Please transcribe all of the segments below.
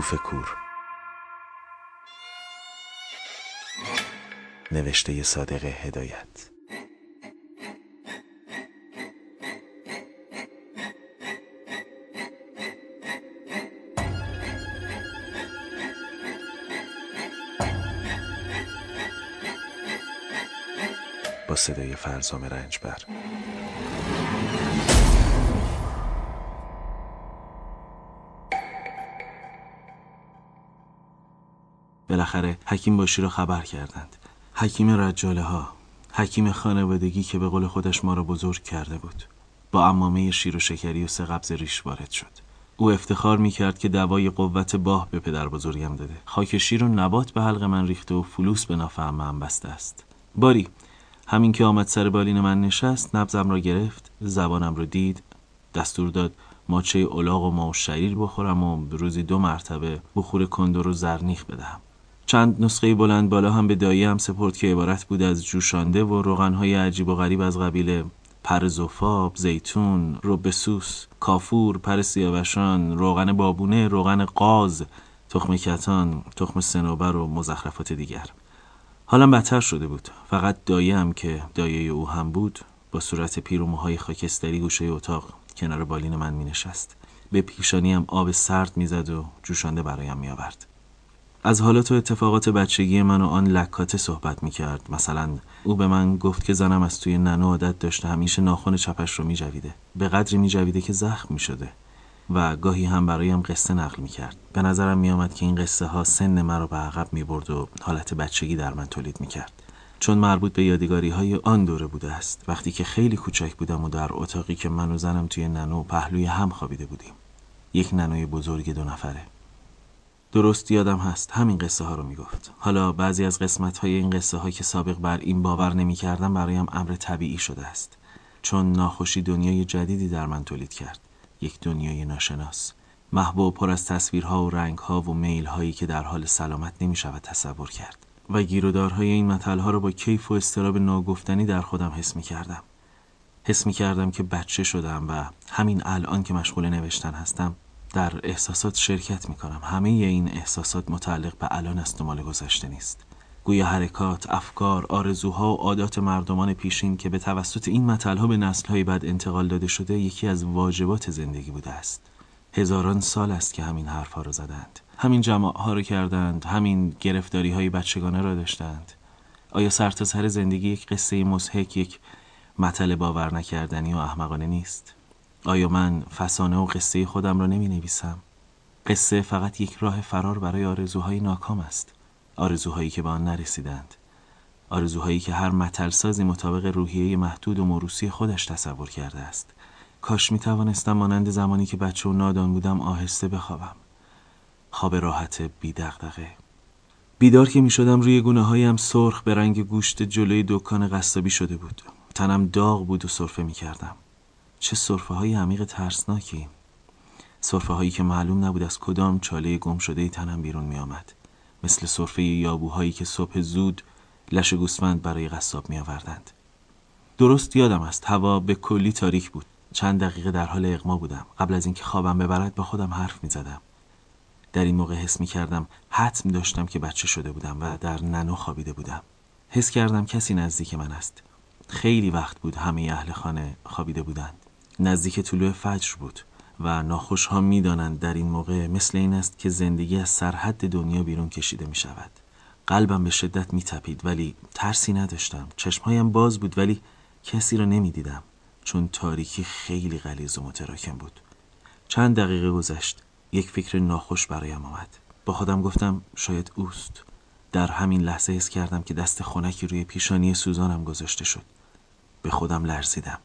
کوف کور. نوشته صادق هدایت. با صدای فرزام رنجبر. بالاخره حکیم باشی را خبر کردند. حکیم رجاله ها حکیم خانوادگی که به قول خودش ما را بزرگ کرده بود. با امامه شیر و شکری و سه قبض ریش وارد شد. او افتخار می کرد که دوای قوت باه به پدر بزرگم داده. خاک شیر و نبات به حلق من ریخته و فلوس به نافه هم بسته است. باری همین که آمد سر بالین من نشست نبزم را گرفت زبانم را دید دستور داد ماچه اولاغ و ما و شریر بخورم و روزی دو مرتبه بخور کندر و زرنیخ بدهم. چند نسخه بلند بالا هم به دایی هم سپرد که عبارت بود از جوشانده و روغنهای عجیب و غریب از قبیل پر زفاب، زیتون، روبسوس، کافور، پر سیاوشان، روغن بابونه، روغن قاز، تخم کتان، تخم سنوبر و مزخرفات دیگر. حالا بدتر شده بود. فقط هم که دایه او هم بود با صورت پیر و موهای خاکستری گوشه اتاق کنار بالین من می نشست به پیشانیم آب سرد می‌زد و جوشانده برایم می آورد از حالات و اتفاقات بچگی من و آن لکاته صحبت می کرد مثلا او به من گفت که زنم از توی ننو عادت داشته همیشه ناخون چپش رو می جویده به قدری می جویده که زخم می شده و گاهی هم برایم قصه نقل می کرد به نظرم می آمد که این قصه ها سن مرا به عقب می برد و حالت بچگی در من تولید می کرد چون مربوط به یادگاری های آن دوره بوده است. وقتی که خیلی کوچک بودم و در اتاقی که من و زنم توی ننو پهلوی هم خوابیده بودیم. یک ننوی بزرگ دو نفره. درست یادم هست. همین قصه ها رو می‌گفت. حالا بعضی از قسمت های این قصه ها که سابق بر این باور نمی کردم برایم امر طبیعی شده است. چون ناخوشی دنیای جدیدی در من تولید کرد. یک دنیای ناشناس. محبوب پر از تصویرها و رنگها و میل هایی که در حال سلامت نمی شود تصور کرد. و گیرودارهای این مطلها را با کیف و استراب ناگفتنی در خودم حس می کردم حس می کردم که بچه شدم و همین الان که مشغول نوشتن هستم در احساسات شرکت می کنم همه این احساسات متعلق به الان است و مال گذشته نیست. گویا حرکات، افکار، آرزوها و عادات مردمان پیشین که به توسط این مطلها به نسلهای بعد انتقال داده شده یکی از واجبات زندگی بوده است. هزاران سال است که همین حرفها را زدند. همین جماع ها را کردند همین گرفتاری های بچگانه را داشتند. آیا سرتاسر سر زندگی یک قصه مزهک یک مطل باور نکردنی و احمقانه نیست؟ آیا من فسانه و قصه خودم را نمی نویسم؟ قصه فقط یک راه فرار برای آرزوهای ناکام است. آرزوهایی که به آن نرسیدند. آرزوهایی که هر متلسازی مطابق روحیه محدود و موروسی خودش تصور کرده است. کاش می توانستم مانند زمانی که بچه و نادان بودم آهسته بخوابم. خواب راحت بی دغدغه بیدار که می شدم روی گونه هایم سرخ به رنگ گوشت جلوی دکان قصابی شده بود. تنم داغ بود و صرفه می کردم چه صرفه های عمیق ترسناکی. صرفه هایی که معلوم نبود از کدام چاله گم شده تنم بیرون می آمد مثل صرفه یابوهایی که صبح زود لش گوسفند برای قصاب می آوردند درست یادم است هوا به کلی تاریک بود. چند دقیقه در حال اغما بودم. قبل از اینکه خوابم ببرد با خودم حرف می زدم در این موقع حس می کردم حتم داشتم که بچه شده بودم و در ننو خوابیده بودم. حس کردم کسی نزدیک من است. خیلی وقت بود همه اهل خانه خوابیده بودند. نزدیک طلوع فجر بود و ناخوش ها می دانند در این موقع مثل این است که زندگی از سرحد دنیا بیرون کشیده می شود قلبم به شدت می تپید ولی ترسی نداشتم. چشمهایم باز بود ولی کسی را نمی دیدم چون تاریکی خیلی غلیظ و متراکم بود. چند دقیقه گذشت یک فکر ناخوش برایم آمد. با خودم گفتم شاید اوست. در همین لحظه حس کردم که دست خونکی روی پیشانی سوزانم گذاشته شد. به خودم لرزیدم.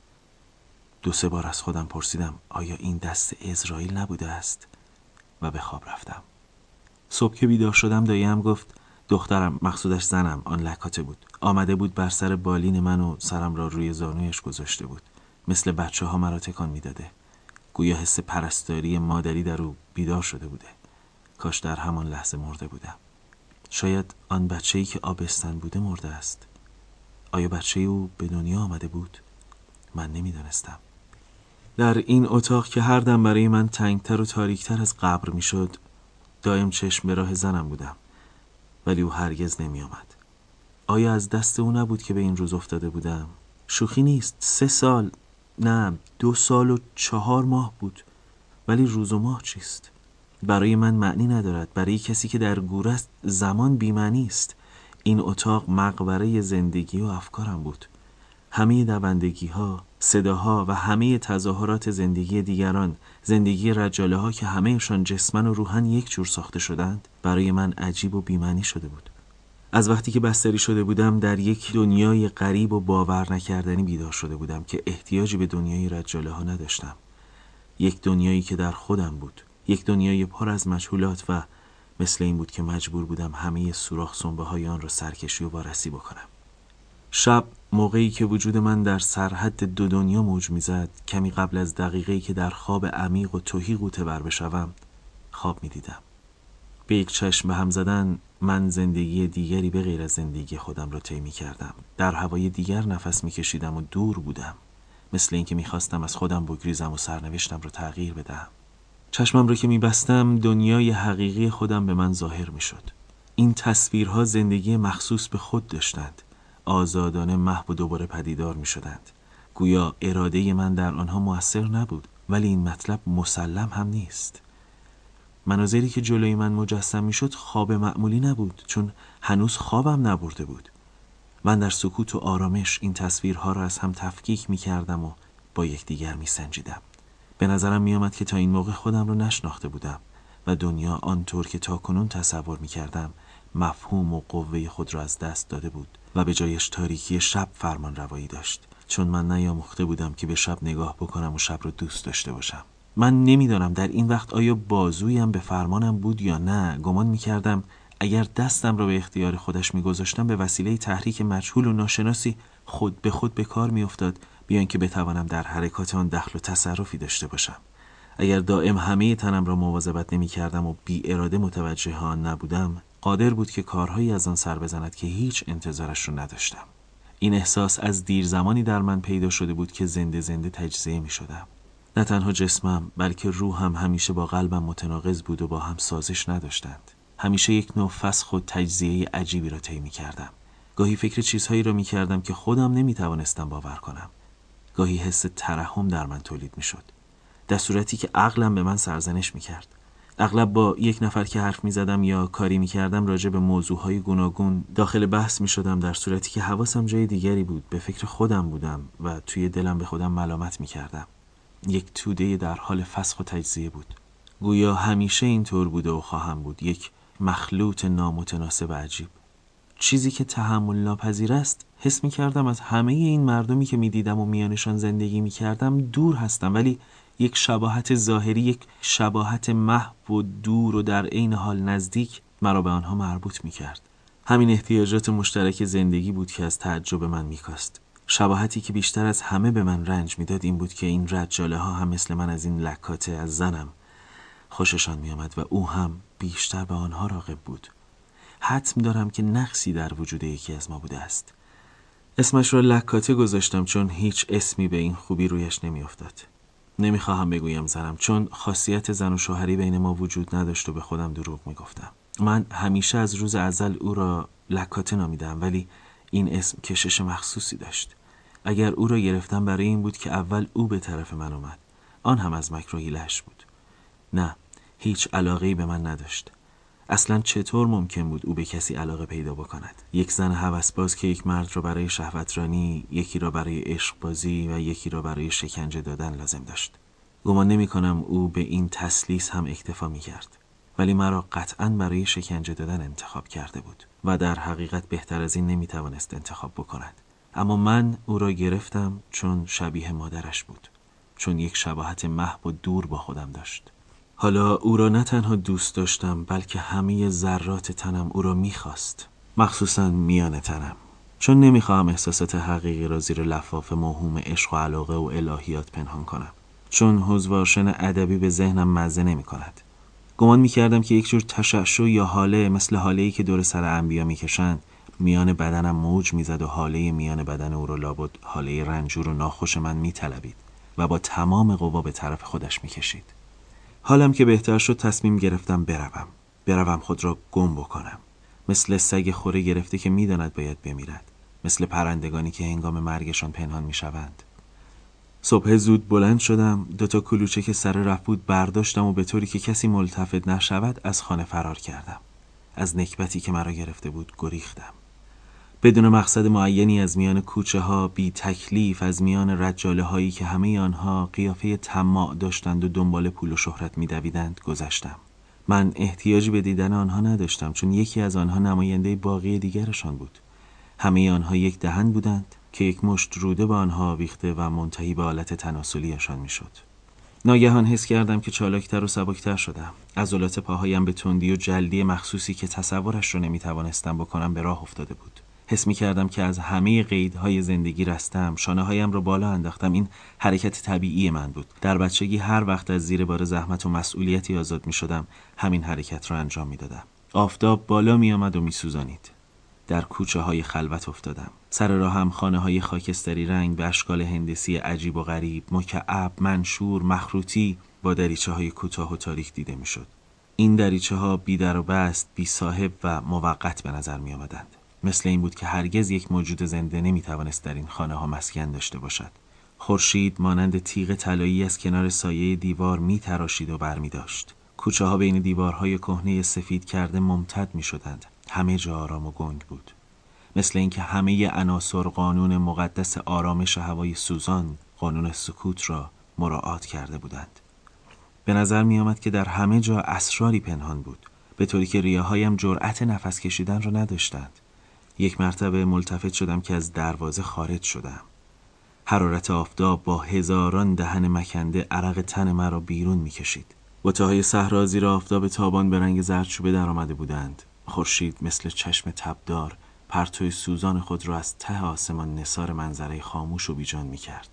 دو سه بار از خودم پرسیدم آیا این دست اسرائیل نبوده است؟ و به خواب رفتم. صبح که بیدار شدم داییم گفت دخترم مقصودش زنم آن لکاته بود. آمده بود بر سر بالین من و سرم را روی زانویش گذاشته بود. مثل بچه ها مرا تکان می‌داده. گویا حس پرستاری مادری در او بیدار شده بوده. کاش در همان لحظه مرده بودم. شاید آن بچه ای که آبستن بوده مرده است. آیا بچه او به دنیا آمده بود؟ من نمی‌دانستم. در این اتاق که هر دم برای من تنگتر و تاریکتر از قبر می‌شد دائم چشم به راه زنم بودم ولی او هرگز نمی آمد. آیا از دست او نبود که به این روز افتاده بودم؟ شوخی نیست سه سال نه دو سال و چهار ماه بود ولی روز و ماه چیست؟ برای من معنی ندارد برای کسی که در گور است زمان بیمعنی است این اتاق مقبره زندگی و افکارم بود همه دوندگی ها، صداها و همه تظاهرات زندگی دیگران زندگی رجاله ها که همهشان جسمن و روحن یک جور ساخته شدند برای من عجیب و بیمعنی شده بود. از وقتی که بستری شده بودم در یک دنیای غریب و باور نکردنی بیدار شده بودم که احتیاجی به دنیای رجاله ها نداشتم. یک دنیایی که در خودم بود یک دنیای پر از مجهولات و مثل این بود که مجبور بودم همه سوراخ سنبه های آن را سرکشی و وارسی بکنم. شب موقعی که وجود من در سرحد دو دنیا موج می‌زد کمی قبل از دقیقه‌ای که در خواب عمیق و توهی قوطه بر بشوم خواب می‌دیدم. به یک چشم به هم زدن من زندگی دیگری به غیر از زندگی خودم را طی کردم در هوای دیگر نفس میکشیدم و دور بودم. مثل اینکه می‌خواستم از خودم بگریزم و سرنوشتم را تغییر بدهم. چشمم را که میبستم دنیای حقیقی خودم به من ظاهر می‌شد. این تصویرها زندگی مخصوص به خود داشتند. آزادانه محو و دوباره پدیدار می شدند. گویا اراده من در آنها موثر نبود ولی این مطلب مسلم هم نیست. مناظری که جلوی من مجسم می شد خواب معمولی نبود چون هنوز خوابم نبرده بود. من در سکوت و آرامش این تصویرها را از هم تفکیک می کردم و با یکدیگر می سنجیدم به نظرم می آمد که تا این موقع خودم را نشناخته بودم و دنیا آنطور که تا کنون تصور می کردم مفهوم و قوه خود را از دست داده بود و به جایش تاریکی شب فرمان روایی داشت. چون من نیاموخته بودم که به شب نگاه بکنم و شب را دوست داشته باشم. من نمی‌دانم در این وقت آیا بازویم به فرمانم بود یا نه. گمان می‌کردم اگر دستم را به اختیار خودش میگذاشتم به وسیله تحریک مجهول و ناشناسی خود به خود به کار میافتاد بیان که بتوانم در حرکات آن دخل و تصرفی داشته باشم. اگر دائم همه تنم را مواظبت نمی کردم و بی اراده متوجه آن نبودم قادر بود که کارهایی از آن سر بزند که هیچ انتظارش رو نداشتم. این احساس از دیر زمانی در من پیدا شده بود که زنده زنده تجزیه می شدم. نه تنها جسمم بلکه روحم همیشه با قلبم متناقض بود و با هم سازش نداشتند. همیشه یک نوع فسخ و تجزیه عجیبی را طی می کردم. گاهی فکر چیزهایی را می کردم که خودم نمی توانستم باور کنم. گاهی حس ترحم در من تولید می شد. در صورتی که عقلم به من سرزنش می کرد. اغلب با یک نفر که حرف می زدم یا کاری می کردم راجع به موضوعهای گوناگون داخل بحث می شدم در صورتی که حواسم جای دیگری بود. به فکر خودم بودم و توی دلم به خودم ملامت می کردم یک توده در حال فسخ و تجزیه بود. گویا همیشه اینطور بوده و خواهم بود. یک مخلوط نامتناسب عجیب. چیزی که تحمل ناپذیر است حس می کردم از همه این مردمی که می دیدم و میانشان زندگی می کردم دور هستم. ولی یک شباهت ظاهری یک شباهت محو و دور و در عین حال نزدیک مرا به آنها مربوط می کرد. همین احتیاجات مشترک زندگی بود که از تعجب من میکاست شباهتی که بیشتر از همه به من رنج می‌داد این بود که این رجاله ها هم مثل من از این لکاته از زنم خوششان میآمد و او هم بیشتر به آنها راقب بود. حتم دارم که نقصی در وجود یکی از ما بوده است. اسمش را لکاته گذاشتم چون هیچ اسمی به این خوبی رویش نمیافتاد. نمی‌خواهم بگویم زنم چون خاصیت زن و شوهری بین ما وجود نداشت و به خودم دروغ می‌گفتم. من همیشه از روز ازل او را لکاته نامیدم ولی این اسم کشش مخصوصی داشت. اگر او را گرفتم برای این بود که اول او به طرف من اومد. آن هم از مکر و بود. نه هیچ علاقه به من نداشت. اصلا چطور ممکن بود او به کسی علاقه پیدا بکند؟ یک زن هوسباز که یک مرد را برای شهوترانی یکی را برای عشق بازی و یکی را برای شکنجه دادن لازم داشت. گمان نمی کنم او به این تسلیس هم اکتفا می کرد ولی مرا قطعا برای شکنجه دادن انتخاب کرده بود و در حقیقت بهتر از این نمی توانست انتخاب بکند. اما من او را گرفتم چون شبیه مادرش بود چون یک شباهت محو و دور با خودم داشت. حالا او را نه تنها دوست داشتم بلکه همه ذرات تنم او را می‌خواست. مخصوصا میان تنم. چون نمی‌خواهم احساسات حقیقی را زیر لفاف موهوم عشق و علاقه و الهیات پنهان کنم. چون حضوارشن ادبی به ذهنم مزه نمی کند گمان می کردم که یک جور تشعشع یا حاله مثل حاله ای که دور سر انبیا می‌کشند میان بدنم موج می‌زد و حاله میان بدن او را لابد حاله رنجور و ناخوش من میطلبید و با تمام قوا به طرف خودش می‌کشید. حالم که بهتر شد تصمیم گرفتم بروم. بروم خود را گم بکنم. مثل سگ خوره گرفته که می‌داند باید بمیرد. مثل پرندگانی که هنگام مرگشان پنهان می‌شوند. صبح زود بلند شدم دوتا کلوچه که سر رفت بود برداشتم و به طوری که کسی ملتفت نشود از خانه فرار کردم. از نکبتی که مرا گرفته بود گریختم. بدون مقصد معینی از میان کوچه ها بی تکلیف از میان رجاله هایی که همه آنها قیافه طماع داشتند و دنبال پول و شهرت میدویدند گذشتم. من احتیاجی به دیدن آنها نداشتم چون یکی از آنها نماینده باقی دیگرشان بود. همه آنها یک دهن بودند که یک مشت روده به آنها آویخته و منتهی به حالت تناسلیشان می‌شد ناگهان حس کردم که چالاکتر و سبکتر شدم. عضلات پاهایم به تندی و جلدی مخصوصی که تصورش رو نمی‌توانستم بکنم به راه افتاده بود. حس می کردم که از همه قیدهای زندگی رستم شانه هایم رو بالا انداختم. این حرکت طبیعی من بود. در بچگی هر وقت از زیر بار زحمت و مسئولیتی آزاد می شدم همین حرکت را انجام می دادم آفتاب بالا می آمد و می سوزانید. در کوچه های خلوت افتادم. سر راه هم خانه های خاکستری رنگ به اشکال هندسی عجیب و غریب مکعب منشور مخروطی با دریچه های کوتاه و تاریک دیده می‌شد. این دریچه ها بی در و بست بی صاحب و موقت به نظر می آمدند مثل این بود که هرگز یک موجود زنده نمی توانست در این خانه ها مسکن داشته باشد خورشید مانند تیغ طلایی از کنار سایه دیوار می تراشید و بر می داشت. کوچه ها بین دیوارهای کهنه سفید کرده ممتد می شدند. همه جا آرام و گنگ بود. مثل اینکه همه عناصر قانون مقدس آرامش هوای سوزان قانون سکوت را مراعات کرده بودند. به نظر می آمد که در همه جا اسراری پنهان بود به طوری که ریاهایم جرأت نفس کشیدن را نداشتند. یک مرتبه ملتفت شدم که از دروازه خارج شدم. حرارت آفتاب با هزاران دهن مکنده عرق تن مرا بیرون می‌کشید. های صحرا زیر آفتاب تابان به رنگ زردچوبه در آمده بودند. خورشید مثل چشم تبدار پرتوی سوزان خود را از ته آسمان نصار منظره خاموش و بیجان می‌کرد.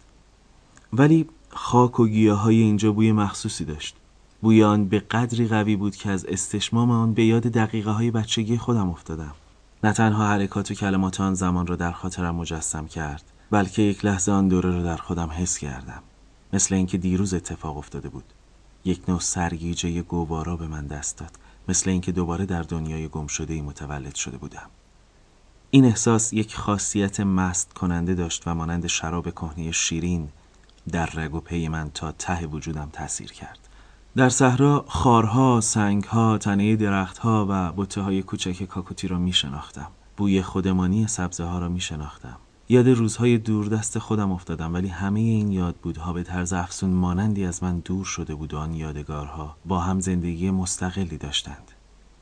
ولی خاک و گیاه های اینجا بوی مخصوصی داشت. بوی آن به قدری قوی بود که از استشمام آن به یاد دقیقه های بچگی خودم افتادم. نه تنها حرکات و کلمات آن زمان را در خاطرم مجسم کرد بلکه یک لحظه آن دوره را در خودم حس کردم. مثل اینکه دیروز اتفاق افتاده بود. یک نوع سرگیجه گوارا به من دست داد. مثل اینکه دوباره در دنیای گم شده متولد شده بودم. این احساس یک خاصیت مست کننده داشت و مانند شراب کهنه شیرین در رگ و پی من تا ته وجودم تاثیر کرد. در صحرا خارها، سنگها، تنه درختها و بوته های کوچک کاکوتی را می شناختم. بوی خودمانی سبزه ها را می شناختم. یاد روزهای دوردست خودم افتادم ولی همه این یاد بودها به طرز افسون مانندی از من دور شده بود و آن یادگارها با هم زندگی مستقلی داشتند.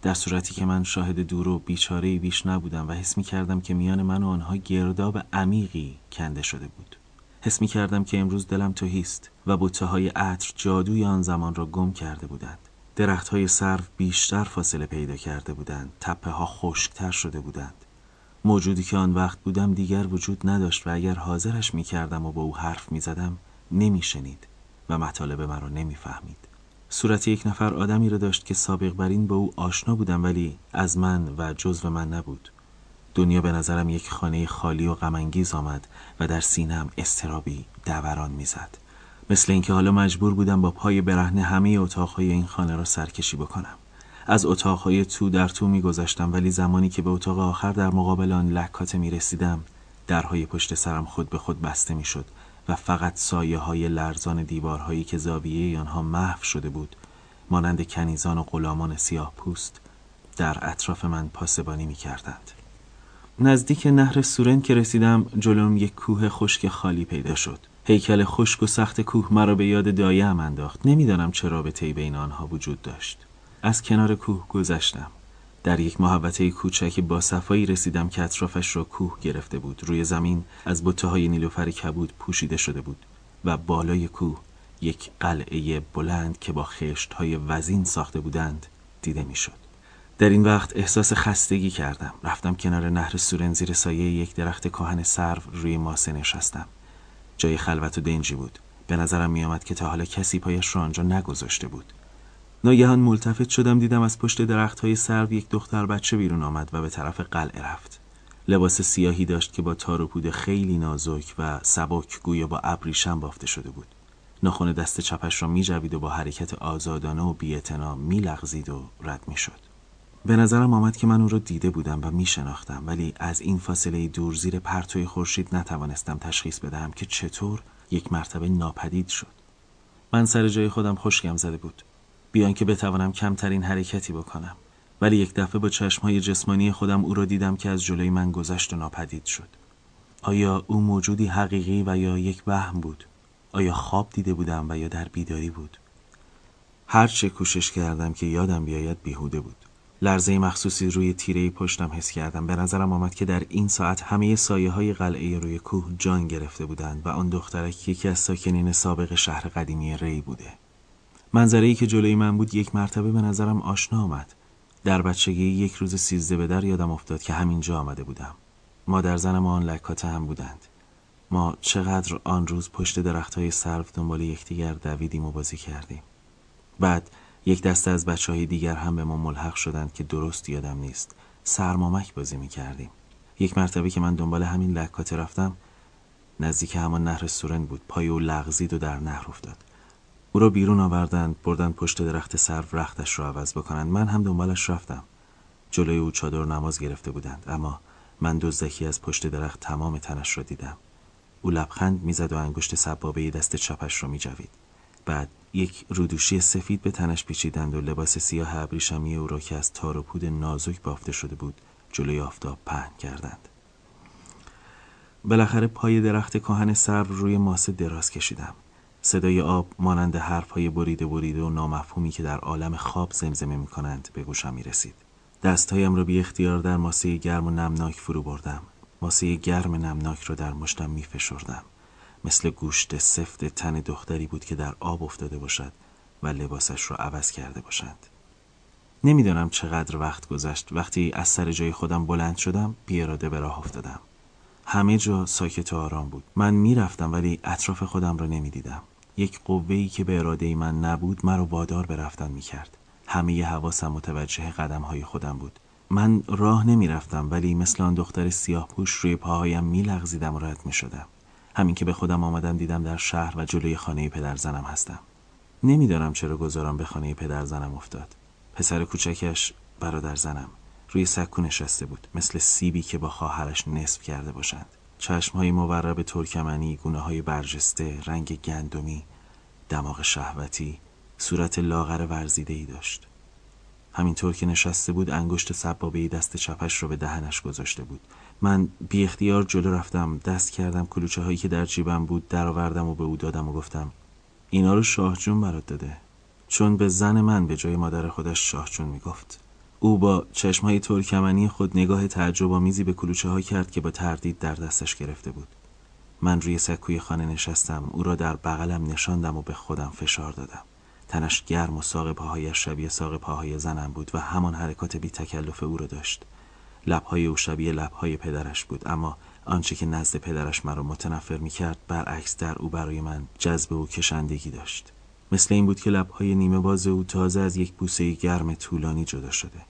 در صورتی که من شاهد دور و بیچاره بیش نبودم و حس می کردم که میان من و آنها گرداب عمیقی کنده شده بود. حس می کردم که امروز دلم توهیست و بوته های عطر جادوی آن زمان را گم کرده بودند. درخت های سرو بیشتر فاصله پیدا کرده بودند. تپه ها خشکتر شده بودند. موجودی که آن وقت بودم دیگر وجود نداشت و اگر حاضرش می کردم و با او حرف می زدم نمی شنید و مطالب مرا نمی فهمید. صورت یک نفر آدمی را داشت که سابق بر این با او آشنا بودم ولی از من و جزو من نبود. دنیا به نظرم یک خانه خالی و غمانگیز آمد و در سینم استرابی دوران می‌زد مثل اینکه حالا مجبور بودم با پای برهنه همه اتاقهای این خانه را سرکشی بکنم از اتاقهای تو در تو میگذشتم ولی زمانی که به اتاق آخر در مقابل آن لکاته می رسیدم درهای پشت سرم خود به خود بسته می‌شد و فقط سایه های لرزان دیوارهایی که زاویه آنها محو شده بود مانند کنیزان و غلامان سیاه پوست در اطراف من پاسبانی می کردند. نزدیک نهر سورن که رسیدم جلوم یک کوه خشک خالی پیدا شد. هیکل خشک و سخت کوه مرا به یاد دایم انداخت. نمی‌دانم چه رابطه بین آنها وجود داشت. از کنار کوه گذشتم. در یک محوطه کوچک با صفایی رسیدم که اطرافش را کوه گرفته بود. روی زمین از بطه های نیلوفر کبود پوشیده شده بود و بالای کوه یک قلعه بلند که با خشت های وزین ساخته بودند دیده می‌شد. در این وقت احساس خستگی کردم. رفتم کنار نهر سورن زیر سایه یک درخت کاهن سرو روی ماسه نشستم. جای خلوت و دنجی بود. به نظرم میآمد که تا حالا کسی پایش را آنجا نگذاشته بود. ناگهان ملتفت شدم دیدم از پشت درخت های سرو یک دختر بچه بیرون آمد و به طرف قلعه رفت. لباس سیاهی داشت که با تار و پود خیلی نازک و سبک گویا با ابریشم بافته شده بود. ناخن دست چپش را می و با حرکت آزادانه و بی‌اعتنا می و رد می به نظرم آمد که من او را دیده بودم و می شناختم ولی از این فاصله دور زیر پرتوی خورشید نتوانستم تشخیص بدهم که چطور یک مرتبه ناپدید شد. من سر جای خودم خشکم زده بود. بیان که بتوانم کمترین حرکتی بکنم. ولی یک دفعه با چشمهای جسمانی خودم او را دیدم که از جلوی من گذشت و ناپدید شد. آیا او موجودی حقیقی و یا یک وهم بود؟ آیا خواب دیده بودم و یا در بیداری بود؟ هر چه کوشش کردم که یادم بیاید بیهوده بود. لرزه مخصوصی روی تیره پشتم حس کردم. به نظرم آمد که در این ساعت همه سایه های قلعه روی کوه جان گرفته بودند و آن دخترک یکی از ساکنین سابق شهر قدیمی ری بوده. منظره ای که جلوی من بود یک مرتبه به نظرم آشنا آمد. در بچگی یک روز سیزده به در یادم افتاد که همینجا آمده بودم. مادر زنم آن لکاته هم بودند. ما چقدر آن روز پشت درخت های سرو دنبال یکدیگر دویدیم و بازی کردیم. بعد یک دسته از بچه های دیگر هم به ما ملحق شدند که درست یادم نیست. سرمامک بازی می کردیم یک مرتبه که من دنبال همین لکاته رفتم نزدیک همان نهر سورن بود. پای او لغزید و در نهر افتاد. او را بیرون آوردند بردن پشت درخت سرو رختش را عوض بکنند. من هم دنبالش رفتم. جلوی او چادر نماز گرفته بودند. اما من دزدکی از پشت درخت تمام تنش را دیدم. او لبخند می‌زد و انگشت سبابه دست چپش را میجوید. بعد یک رودوشی سفید به تنش پیچیدند و لباس سیاه ابریشمی او را که از تار و پود نازک بافته شده بود جلوی آفتاب پهن کردند بالاخره پای درخت کهن سر روی ماسه دراز کشیدم صدای آب مانند های بریده بریده و نامفهومی که در عالم خواب زمزمه می کنند به گوشم می رسید. دستهایم را بی اختیار در ماسه گرم و نمناک فرو بردم. ماسه گرم نمناک را در مشتم می فشردم. مثل گوشت سفت تن دختری بود که در آب افتاده باشد و لباسش را عوض کرده باشند. نمی‌دانم چقدر وقت گذشت وقتی از سر جای خودم بلند شدم بی اراده به راه افتادم. همه جا ساکت و آرام بود. من می‌رفتم ولی اطراف خودم را نمی‌دیدم. یک قوه‌ای که به اراده من نبود مرا وادار به رفتن می‌کرد همه حواسم متوجه قدم های خودم بود من راه نمی رفتم ولی مثل آن دختر سیاه پوش روی پاهایم می لغزیدم و رد می شدم. همین که به خودم آمدم دیدم در شهر و جلوی خانه پدر زنم هستم. نمی‌دانم چرا گذارم به خانه پدر زنم افتاد. پسر کوچکش برادر زنم روی سکو نشسته بود مثل سیبی که با خواهرش نصف کرده باشند. چشم های مورب ترکمنی، گونه های برجسته، رنگ گندمی، دماغ شهوتی، صورت لاغر ورزیده ای داشت. همینطور که نشسته بود انگشت سبابه دست چپش رو به دهنش گذاشته بود. من بی اختیار جلو رفتم دست کردم کلوچه هایی که در جیبم بود درآوردم و به او دادم و گفتم اینا رو شاه جون برات داده. چون به زن من به جای مادر خودش شاه جون می‌گفت. او با چشمهای ترکمنی خود نگاه تعجب آمیزی به کلوچه ها کرد که با تردید در دستش گرفته بود. من روی سکوی خانه نشستم او را در بغلم نشاندم و به خودم فشار دادم. تنش گرم و ساق پاهایش شبیه ساق پاهای زنم بود و همان حرکات بی تکلف او را داشت. لبهای او شبیه لبهای پدرش بود. اما آنچه که نزد پدرش مرا متنفر می کرد برعکس در او برای من جذب و کشندگی داشت. مثل این بود که لبهای نیمه باز او تازه از یک بوسه گرم طولانی جدا شده.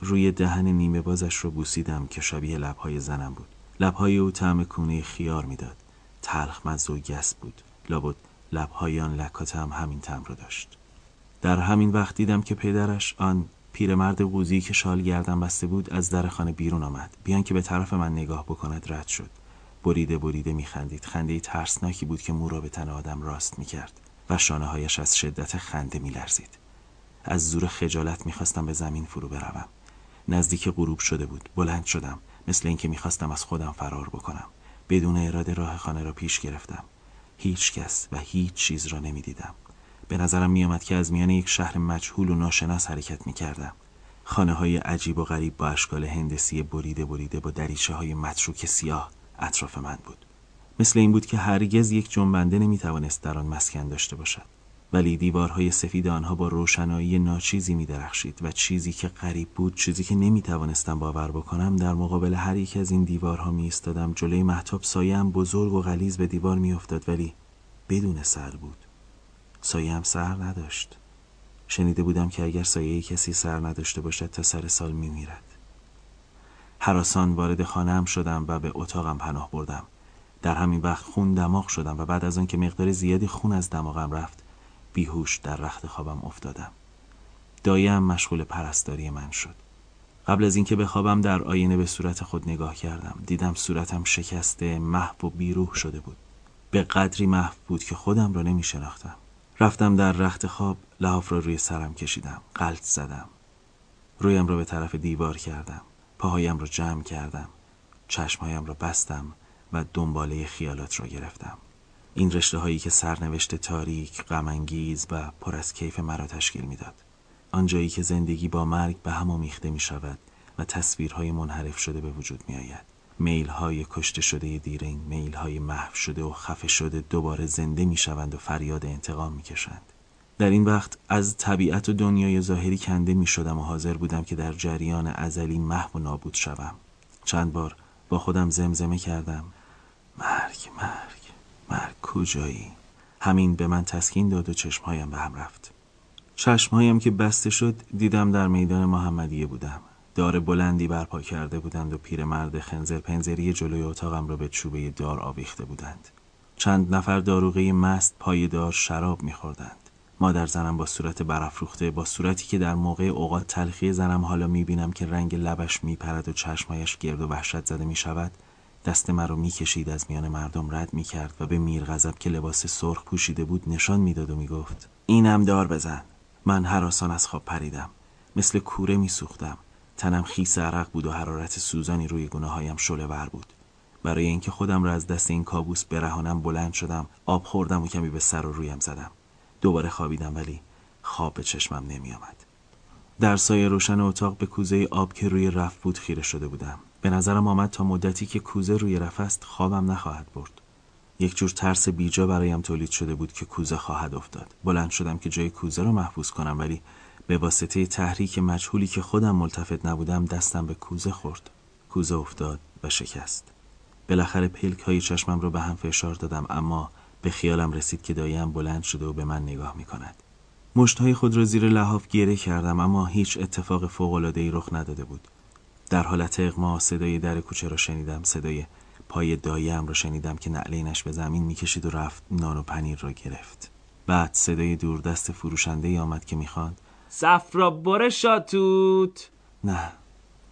روی دهن نیمه بازش رو بوسیدم که شبیه لبهای زنم بود. لبهای او طعم کونه خیار می‌داد. تلخ مزه و گس بود. لابد لبهای آن لکات هم همین طعم رو داشت. در همین وقت دیدم که پدرش آن پیرمرد قوزی که شال گردن بسته بود از در خانه بیرون آمد. بیان که به طرف من نگاه بکند رد شد. بریده بریده میخندید. خنده ترسناکی بود که مو را به تن آدم راست می‌کرد و شانه هایش از شدت خنده میلرزید. از زور خجالت می‌خواستم به زمین فرو بروم. نزدیک غروب شده بود. بلند شدم. مثل اینکه می‌خواستم از خودم فرار بکنم. بدون اراده راه خانه را پیش گرفتم. هیچ کس و هیچ چیز را نمی‌دیدم. به نظرم میآمد که از میان یک شهر مجهول و ناشناس حرکت می‌کردم. خانه های عجیب و غریب با اشکال هندسی بریده بریده با دریچه های متروک سیاه اطراف من بود. مثل این بود که هرگز یک جنبنده نمی‌توانست در آن مسکن داشته باشد. ولی دیوارهای سفید آنها با روشنایی ناچیزی می درخشید و چیزی که غریب بود چیزی که نمی توانستم باور بکنم در مقابل هر یک از این دیوارها می ایستادم جلوی محتاب سایم بزرگ و غلیز به دیوار می افتاد ولی بدون سر بود. سایم سر نداشت. شنیده بودم که اگر سایه کسی سر نداشته باشد تا سر سال می میرد حراسان وارد خانم شدم و به اتاقم پناه بردم. در همین وقت خون دماغ شدم و بعد از آن که مقدار زیادی خون از دماغم رفت بیهوش در رخت خوابم افتادم. دایم مشغول پرستاری من شد. قبل از اینکه بخوابم در آینه به صورت خود نگاه کردم. دیدم صورتم شکسته محو و بیروح شده بود. به قدری محو بود که خودم را نمی شناختم رفتم در رخت خواب لحاف را روی سرم کشیدم قلط زدم رویم را به طرف دیوار کردم پاهایم را جمع کردم چشمهایم را بستم و دنباله خیالات را گرفتم این رشته هایی که سرنوشت تاریک، غمانگیز و پر از کیف مرا تشکیل می‌داد. آنجایی که زندگی با مرگ به هم آمیخته می شود و تصویرهای منحرف شده به وجود می آید. میل های کشته شده دیرین، میل های محو شده و خفه شده دوباره زنده می شوند و فریاد انتقام می کشند. در این وقت از طبیعت و دنیای ظاهری کنده می شدم و حاضر بودم که در جریان ازلی محو و نابود شوم. چند بار با خودم زمزمه کردم مرگ مرگ مرگ کجایی همین به من تسکین داد و چشمهایم به هم رفت چشمهایم که بسته شد دیدم در میدان محمدیه بودم دار بلندی برپا کرده بودند و پیرمرد خنزر پنزری جلوی اتاقم را به چوبه دار آویخته بودند. چند نفر داروغه مست پای دار شراب میخوردند. مادر زنم با صورت برافروخته با صورتی که در موقع اوقات تلخی زنم حالا می‌بینم که رنگ لبش میپرد و چشمایش گرد و وحشت زده می‌شود دست مرا می‌کشید از میان مردم رد می‌کرد و به میر غضب که لباس سرخ پوشیده بود نشان می‌داد و می‌گفت اینم دار بزن. من حراسان از خواب پریدم. مثل کوره میسوختم. تنم خیس عرق بود و حرارت سوزانی روی گناهایم شله ور بود. برای اینکه خودم را از دست این کابوس برهانم بلند شدم آب خوردم و کمی به سر و رویم زدم. دوباره خوابیدم ولی خواب به چشمم نمی آمد. در سایه روشن اتاق به کوزه آب که روی رف بود خیره شده بودم. به نظرم آمد تا مدتی که کوزه روی رف است خوابم نخواهد برد. یک جور ترس بیجا برایم تولید شده بود که کوزه خواهد افتاد. بلند شدم که جای کوزه را محفوظ کنم ولی به واسطه تحریک مجهولی که خودم ملتفت نبودم دستم به کوزه خورد کوزه افتاد و شکست بالاخره پلک های چشمم را به هم فشار دادم اما به خیالم رسید که دایم بلند شده و به من نگاه می کند. مشتهای خود را زیر لحاف گیره کردم اما هیچ اتفاق فوق‌العاده‌ای رخ نداده بود. در حالت اغما صدای در کوچه را شنیدم صدای پای دایم را شنیدم که نعلینش به زمین می‌کشید و رفت نان و پنیر را گرفت بعد صدای دوردست فروشنده ای آمد که می‌خواند صفرا بره شاتوت. نه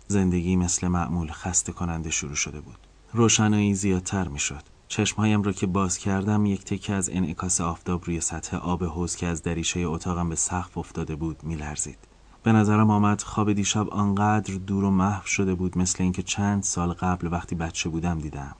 زندگی مثل معمول خسته کننده شروع شده بود. روشنایی زیادتر می‌شد. چشمهایم را که باز کردم یک تکه از انعکاس آفتاب روی سطح آب حوز که از دریچه اتاقم به سقف افتاده بود میلرزید. به نظرم آمد خواب دیشب آنقدر دور و محو شده بود مثل اینکه چند سال قبل وقتی بچه بودم دیدم.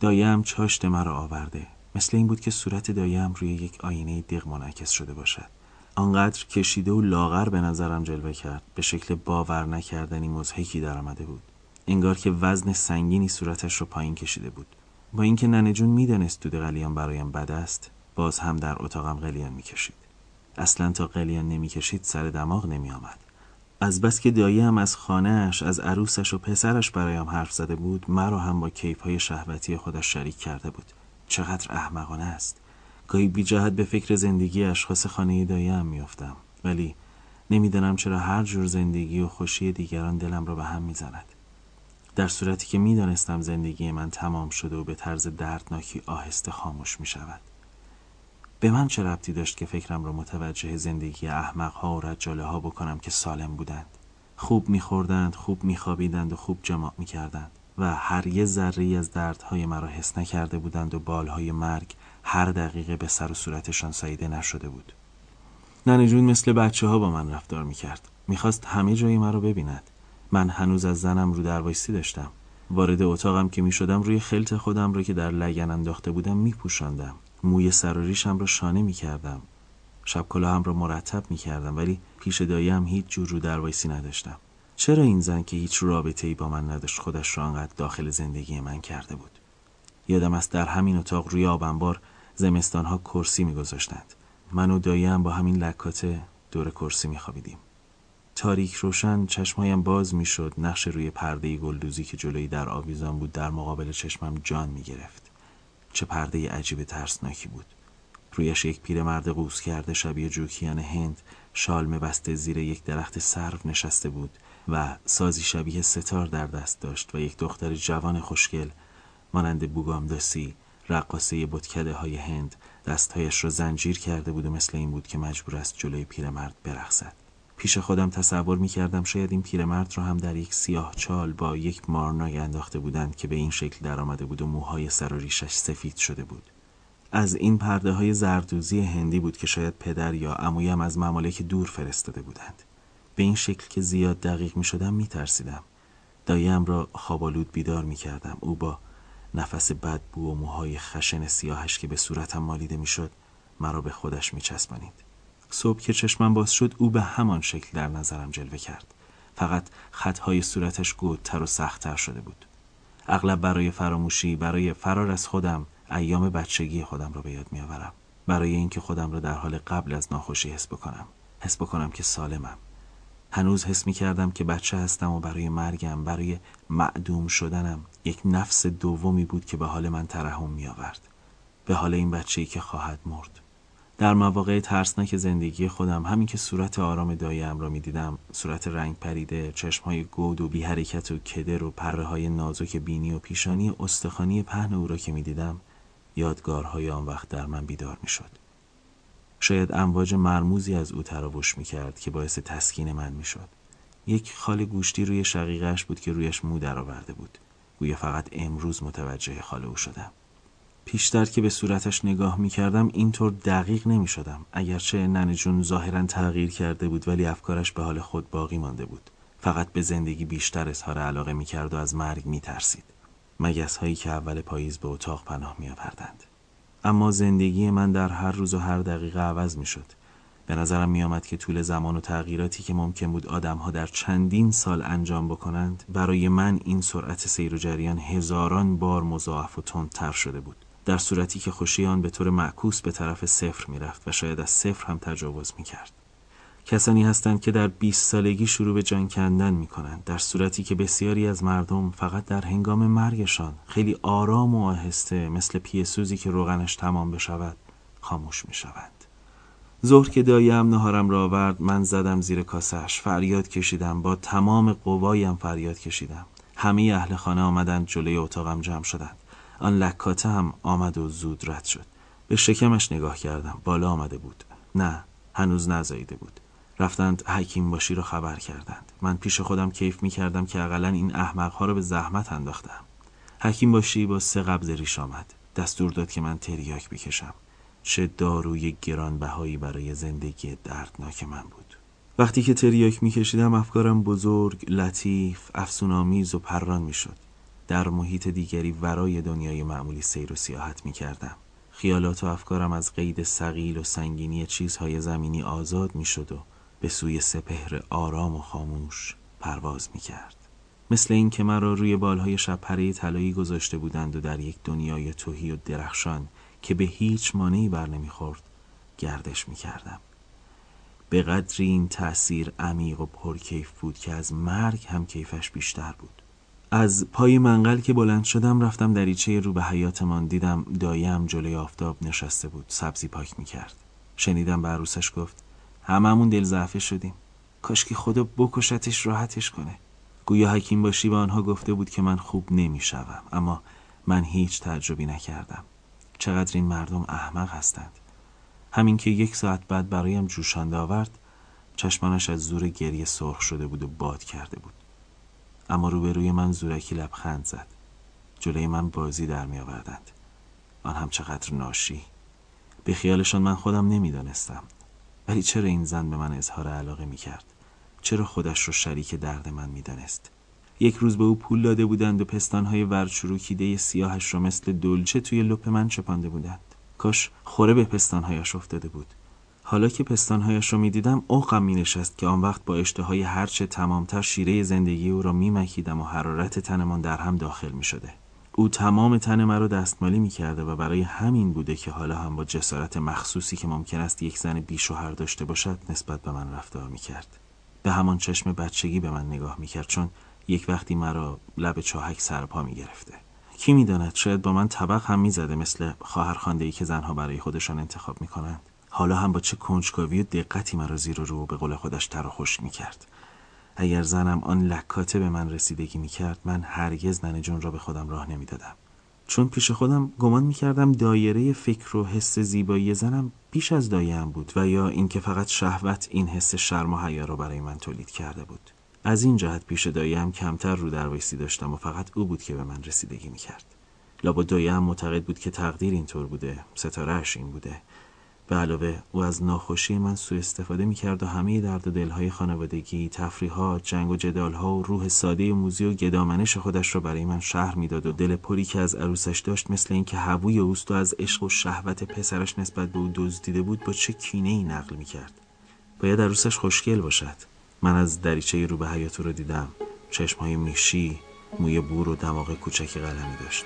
دایم چاشت مرا آورده. مثل این بود که صورت دایم روی یک آینه دق منعکس شده باشد. آنقدر کشیده و لاغر به نظرم جلوه کرد. به شکل باور نکردنی مزهکی در آمده بود. انگار که وزن سنگینی صورتش رو پایین کشیده بود. با اینکه ننه می‌دانست دود قلیان برایم بد است باز هم در اتاقم قلیان می‌کشید. اصلا تا قلیان نمی‌کشید سر دماغ نمی آمد. از بس که داییم از خانهش از عروسش و پسرش برایم حرف زده بود مرا هم با کیف شهوتی خودش شریک کرده بود. چقدر احمقانه است. گاهی بی جهت به فکر زندگی اشخاص خانه دایم میافتم. ولی نمی‌دانم چرا هر جور زندگی و خوشی دیگران دلم را به هم می‌زند. در صورتی که می‌دانستم زندگی من تمام شده و به طرز دردناکی آهسته خاموش می شود به من چه ربطی داشت که فکرم را متوجه زندگی احمق ها و رجاله ها بکنم که سالم بودند؟ خوب میخوردند خوب میخوابیدند و خوب جماع می‌کردند و هر یه ذره از دردهای مرا حس نکرده بودند و بالهای مرگ هر دقیقه به سر و صورتشان ساییده نشده بود. ننه جون مثل بچه ها با من رفتار می‌کرد. می‌خواست همه جای مرا ببیند. من هنوز از زنم رو دروایستی داشتم. وارد اتاقم که می‌شدم روی خلط خودم را که در لگن انداخته بودم میپوشاندم. موی سر و ریشم را شانه می کردم شب هم را مرتب می کردم ولی پیش داییم هیچ جور رو وایسی نداشتم. چرا این زن که هیچ رابطه ای با من نداشت خودش را انقدر داخل زندگی من کرده بود؟ یادم است در همین اتاق روی آبنبار زمستان ها کرسی میگذاشتند. من و داییم با همین لکاته دور کرسی میخوابیدیم. تاریک روشن چشمهایم باز می‌شد نقش روی پرده گلدوزی که جلوی در آویزان بود در مقابل چشمم جان می‌گرفت. چه پرده عجیب ترسناکی بود. رویش یک پیرمرد قوس کرده شبیه جوکیان هند شالمه بسته زیر یک درخت سرو نشسته بود و سازی شبیه ستار در دست داشت و یک دختر جوان خوشگل مانند بوگامداسی رقاصه بتکده های هند دستهایش را زنجیر کرده بود و مثل این بود که مجبور است جلوی پیرمرد برخصد پیش خودم تصور می کردم شاید این پیرمرد را هم در یک سیاه چال با یک مارناگ انداخته بودند که به این شکل درآمده بود و موهای سر و ریشش سفید شده بود. از این پرده های زردوزی هندی بود که شاید پدر یا عمویم از ممالک دور فرستاده بودند. به این شکل که زیاد دقیق می شدم می ترسیدم. دایم را خوابالود بیدار می کردم. او با نفس بدبو و موهای خشن سیاهش که به صورتم مالیده می شد مرا به خودش می چسبانید. صبح که چشمم باز شد او به همان شکل در نظرم جلوه کرد. فقط خطهای صورتش گودتر و سختتر شده بود. اغلب برای فراموشی برای فرار از خودم ایام بچگی خودم را به یاد می آورم. برای اینکه خودم را در حال قبل از ناخوشی حس بکنم. حس بکنم که سالمم. هنوز حس می کردم که بچه هستم و برای مرگم برای معدوم شدنم یک نفس دومی بود که به حال من ترحم می آورد. به حال این بچه‌ای که خواهد مرد. در مواقع ترسناک زندگی خودم همین که صورت آرام دایم را می دیدم صورت رنگ پریده چشمهای گود و بی حرکت و کدر و پره های نازک بینی و پیشانی استخانی پهن او را که می دیدم یادگارهای آن وقت در من بیدار می شد. شاید امواج مرموزی از او تراوش می کرد که باعث تسکین من می شد. یک خال گوشتی روی شقیقش بود که رویش مو درآورده بود. گویا فقط امروز متوجه خال او شدم. پیشتر که به صورتش نگاه می کردم اینطور دقیق نمی شدم. اگرچه ننه جون ظاهرا تغییر کرده بود ولی افکارش به حال خود باقی مانده بود. فقط به زندگی بیشتر اظهار علاقه می کرد و از مرگ می ترسید. مگس هایی که اول پاییز به اتاق پناه می آوردند. اما زندگی من در هر روز و هر دقیقه عوض می شد. به نظرم می آمد که طول زمان و تغییراتی که ممکن بود آدمها در چندین سال انجام بکنند برای من این سرعت سیر و جریان هزاران بار مضاعف و تندتر شده بود در صورتی که خوشی آن به طور معکوس به طرف صفر می رفت و شاید از صفر هم تجاوز می کرد. کسانی هستند که در 20 سالگی شروع به جان کندن می کنند در صورتی که بسیاری از مردم فقط در هنگام مرگشان خیلی آرام و آهسته مثل پیسوزی که روغنش تمام بشود خاموش می شوند. ظهر که دایم نهارم را آورد من زدم زیر کاسش فریاد کشیدم. با تمام قوایم فریاد کشیدم. همه اهل خانه آمدند جلوی اتاقم جمع شدند. آن لکاته هم آمد و زود رد شد. به شکمش نگاه کردم. بالا آمده بود. نه هنوز نزاییده بود. رفتند حکیم باشی را خبر کردند. من پیش خودم کیف می کردم که اقلا این احمقها را به زحمت انداختم. حکیم باشی با سه قبض ریش آمد. دستور داد که من تریاک بکشم. چه داروی گرانبهایی برای زندگی دردناک من بود. وقتی که تریاک میکشیدم افکارم بزرگ، لطیف، افسونآمیز و پران می‌شد. در محیط دیگری ورای دنیای معمولی سیر و سیاحت می‌کردم. خیالات و افکارم از قید سقیل و سنگینی چیزهای زمینی آزاد می‌شد و به سوی سپهر آرام و خاموش پرواز می‌کرد. مثل این که مرا روی بالهای شب پره طلایی گذاشته بودند و در یک دنیای توهی و درخشان که به هیچ مانعی بر نمی‌خورد گردش می‌کردم. به قدری این تأثیر عمیق و پرکیف بود که از مرگ هم کیفش بیشتر بود. از پای منقل که بلند شدم رفتم دریچه رو به حیاتمان دیدم دایم جلوی آفتاب نشسته بود سبزی پاک می‌کرد. شنیدم به عروسش گفت هممون دل ضعفه شدیم. کاش که خدا بکشتش راحتش کنه. گویا حکیم باشی به آنها گفته بود که من خوب نمی‌شوم اما من هیچ تعجبی نکردم. چقدر این مردم احمق هستند. همین که یک ساعت بعد برایم جوشانده آورد چشمانش از زور گریه سرخ شده بود و باد کرده بود. اما روبروی من زورکی لبخند زد. جلوی من بازی در می آوردند آن هم چقدر ناشی. به خیالشان من خودم نمی‌دانستم. ولی چرا این زن به من اظهار علاقه می کرد چرا خودش رو شریک درد من می‌دانست؟ یک روز به او پول داده بودند و پستانهای ورچروکیده سیاهش را مثل دلچه توی لپ من چپانده بودند. کاش خوره به پستانهایش افتاده بود. حالا که پستانهایش را می‌دیدم اوقم می نشست که آن وقت با اشتهای هرچه تمامتر شیره زندگی او را می مکیدم و حرارت تنمان در هم داخل می شده. او تمام تن مرا دستمالی می کرده و برای همین بوده که حالا هم با جسارت مخصوصی که ممکن است یک زن بیشوهر داشته باشد نسبت به من رفتار می کرد. به همان چشم بچگی به من نگاه می کرد چون یک وقتی مرا لب چاهک سرپا می گرفته کی می‌داند؟ شاید با من طبق هم می‌زده مثل خواهر ای که زنها برای خودشان انتخاب می‌کنند. حالا هم با چه کنجکاوی و دقتی مرا زیر و رو به قول خودش تر و خوش می‌کرد. اگر زنم آن لکاته به من رسیدگی می‌کرد من هرگز ننه جون را به خودم راه نمی‌دادم. چون پیش خودم گمان می‌کردم دایره فکر و حس زیبایی زنم بیش از دایم بود و یا اینکه فقط شهوت این حس شرم و حیا رو برای من تولید کرده بود. از این جهت پیش دایم کمتر رو در داشتم و فقط او بود که به من رسیدگی می‌کرد. لابد دایم معتقد بود که تقدیر اینطور بوده ستارهش این بوده. به علاوه او از ناخوشی من سوء استفاده می کرد و همه درد و دلهای خانوادگی، تفریحات، جنگ و جدالها و روح ساده موزی و گدامنش خودش را برای من شهر می‌داد و دل پری که از عروسش داشت مثل اینکه هووی اوست و از عشق و شهوت پسرش نسبت به او دزدیده بود با چه کینه ای نقل می کرد. باید عروسش خوشگل باشد. من از دریچه رو به حیاتو رو دیدم. چشمهای میشی، موی بور و دماغ کوچکی قلمی داشت.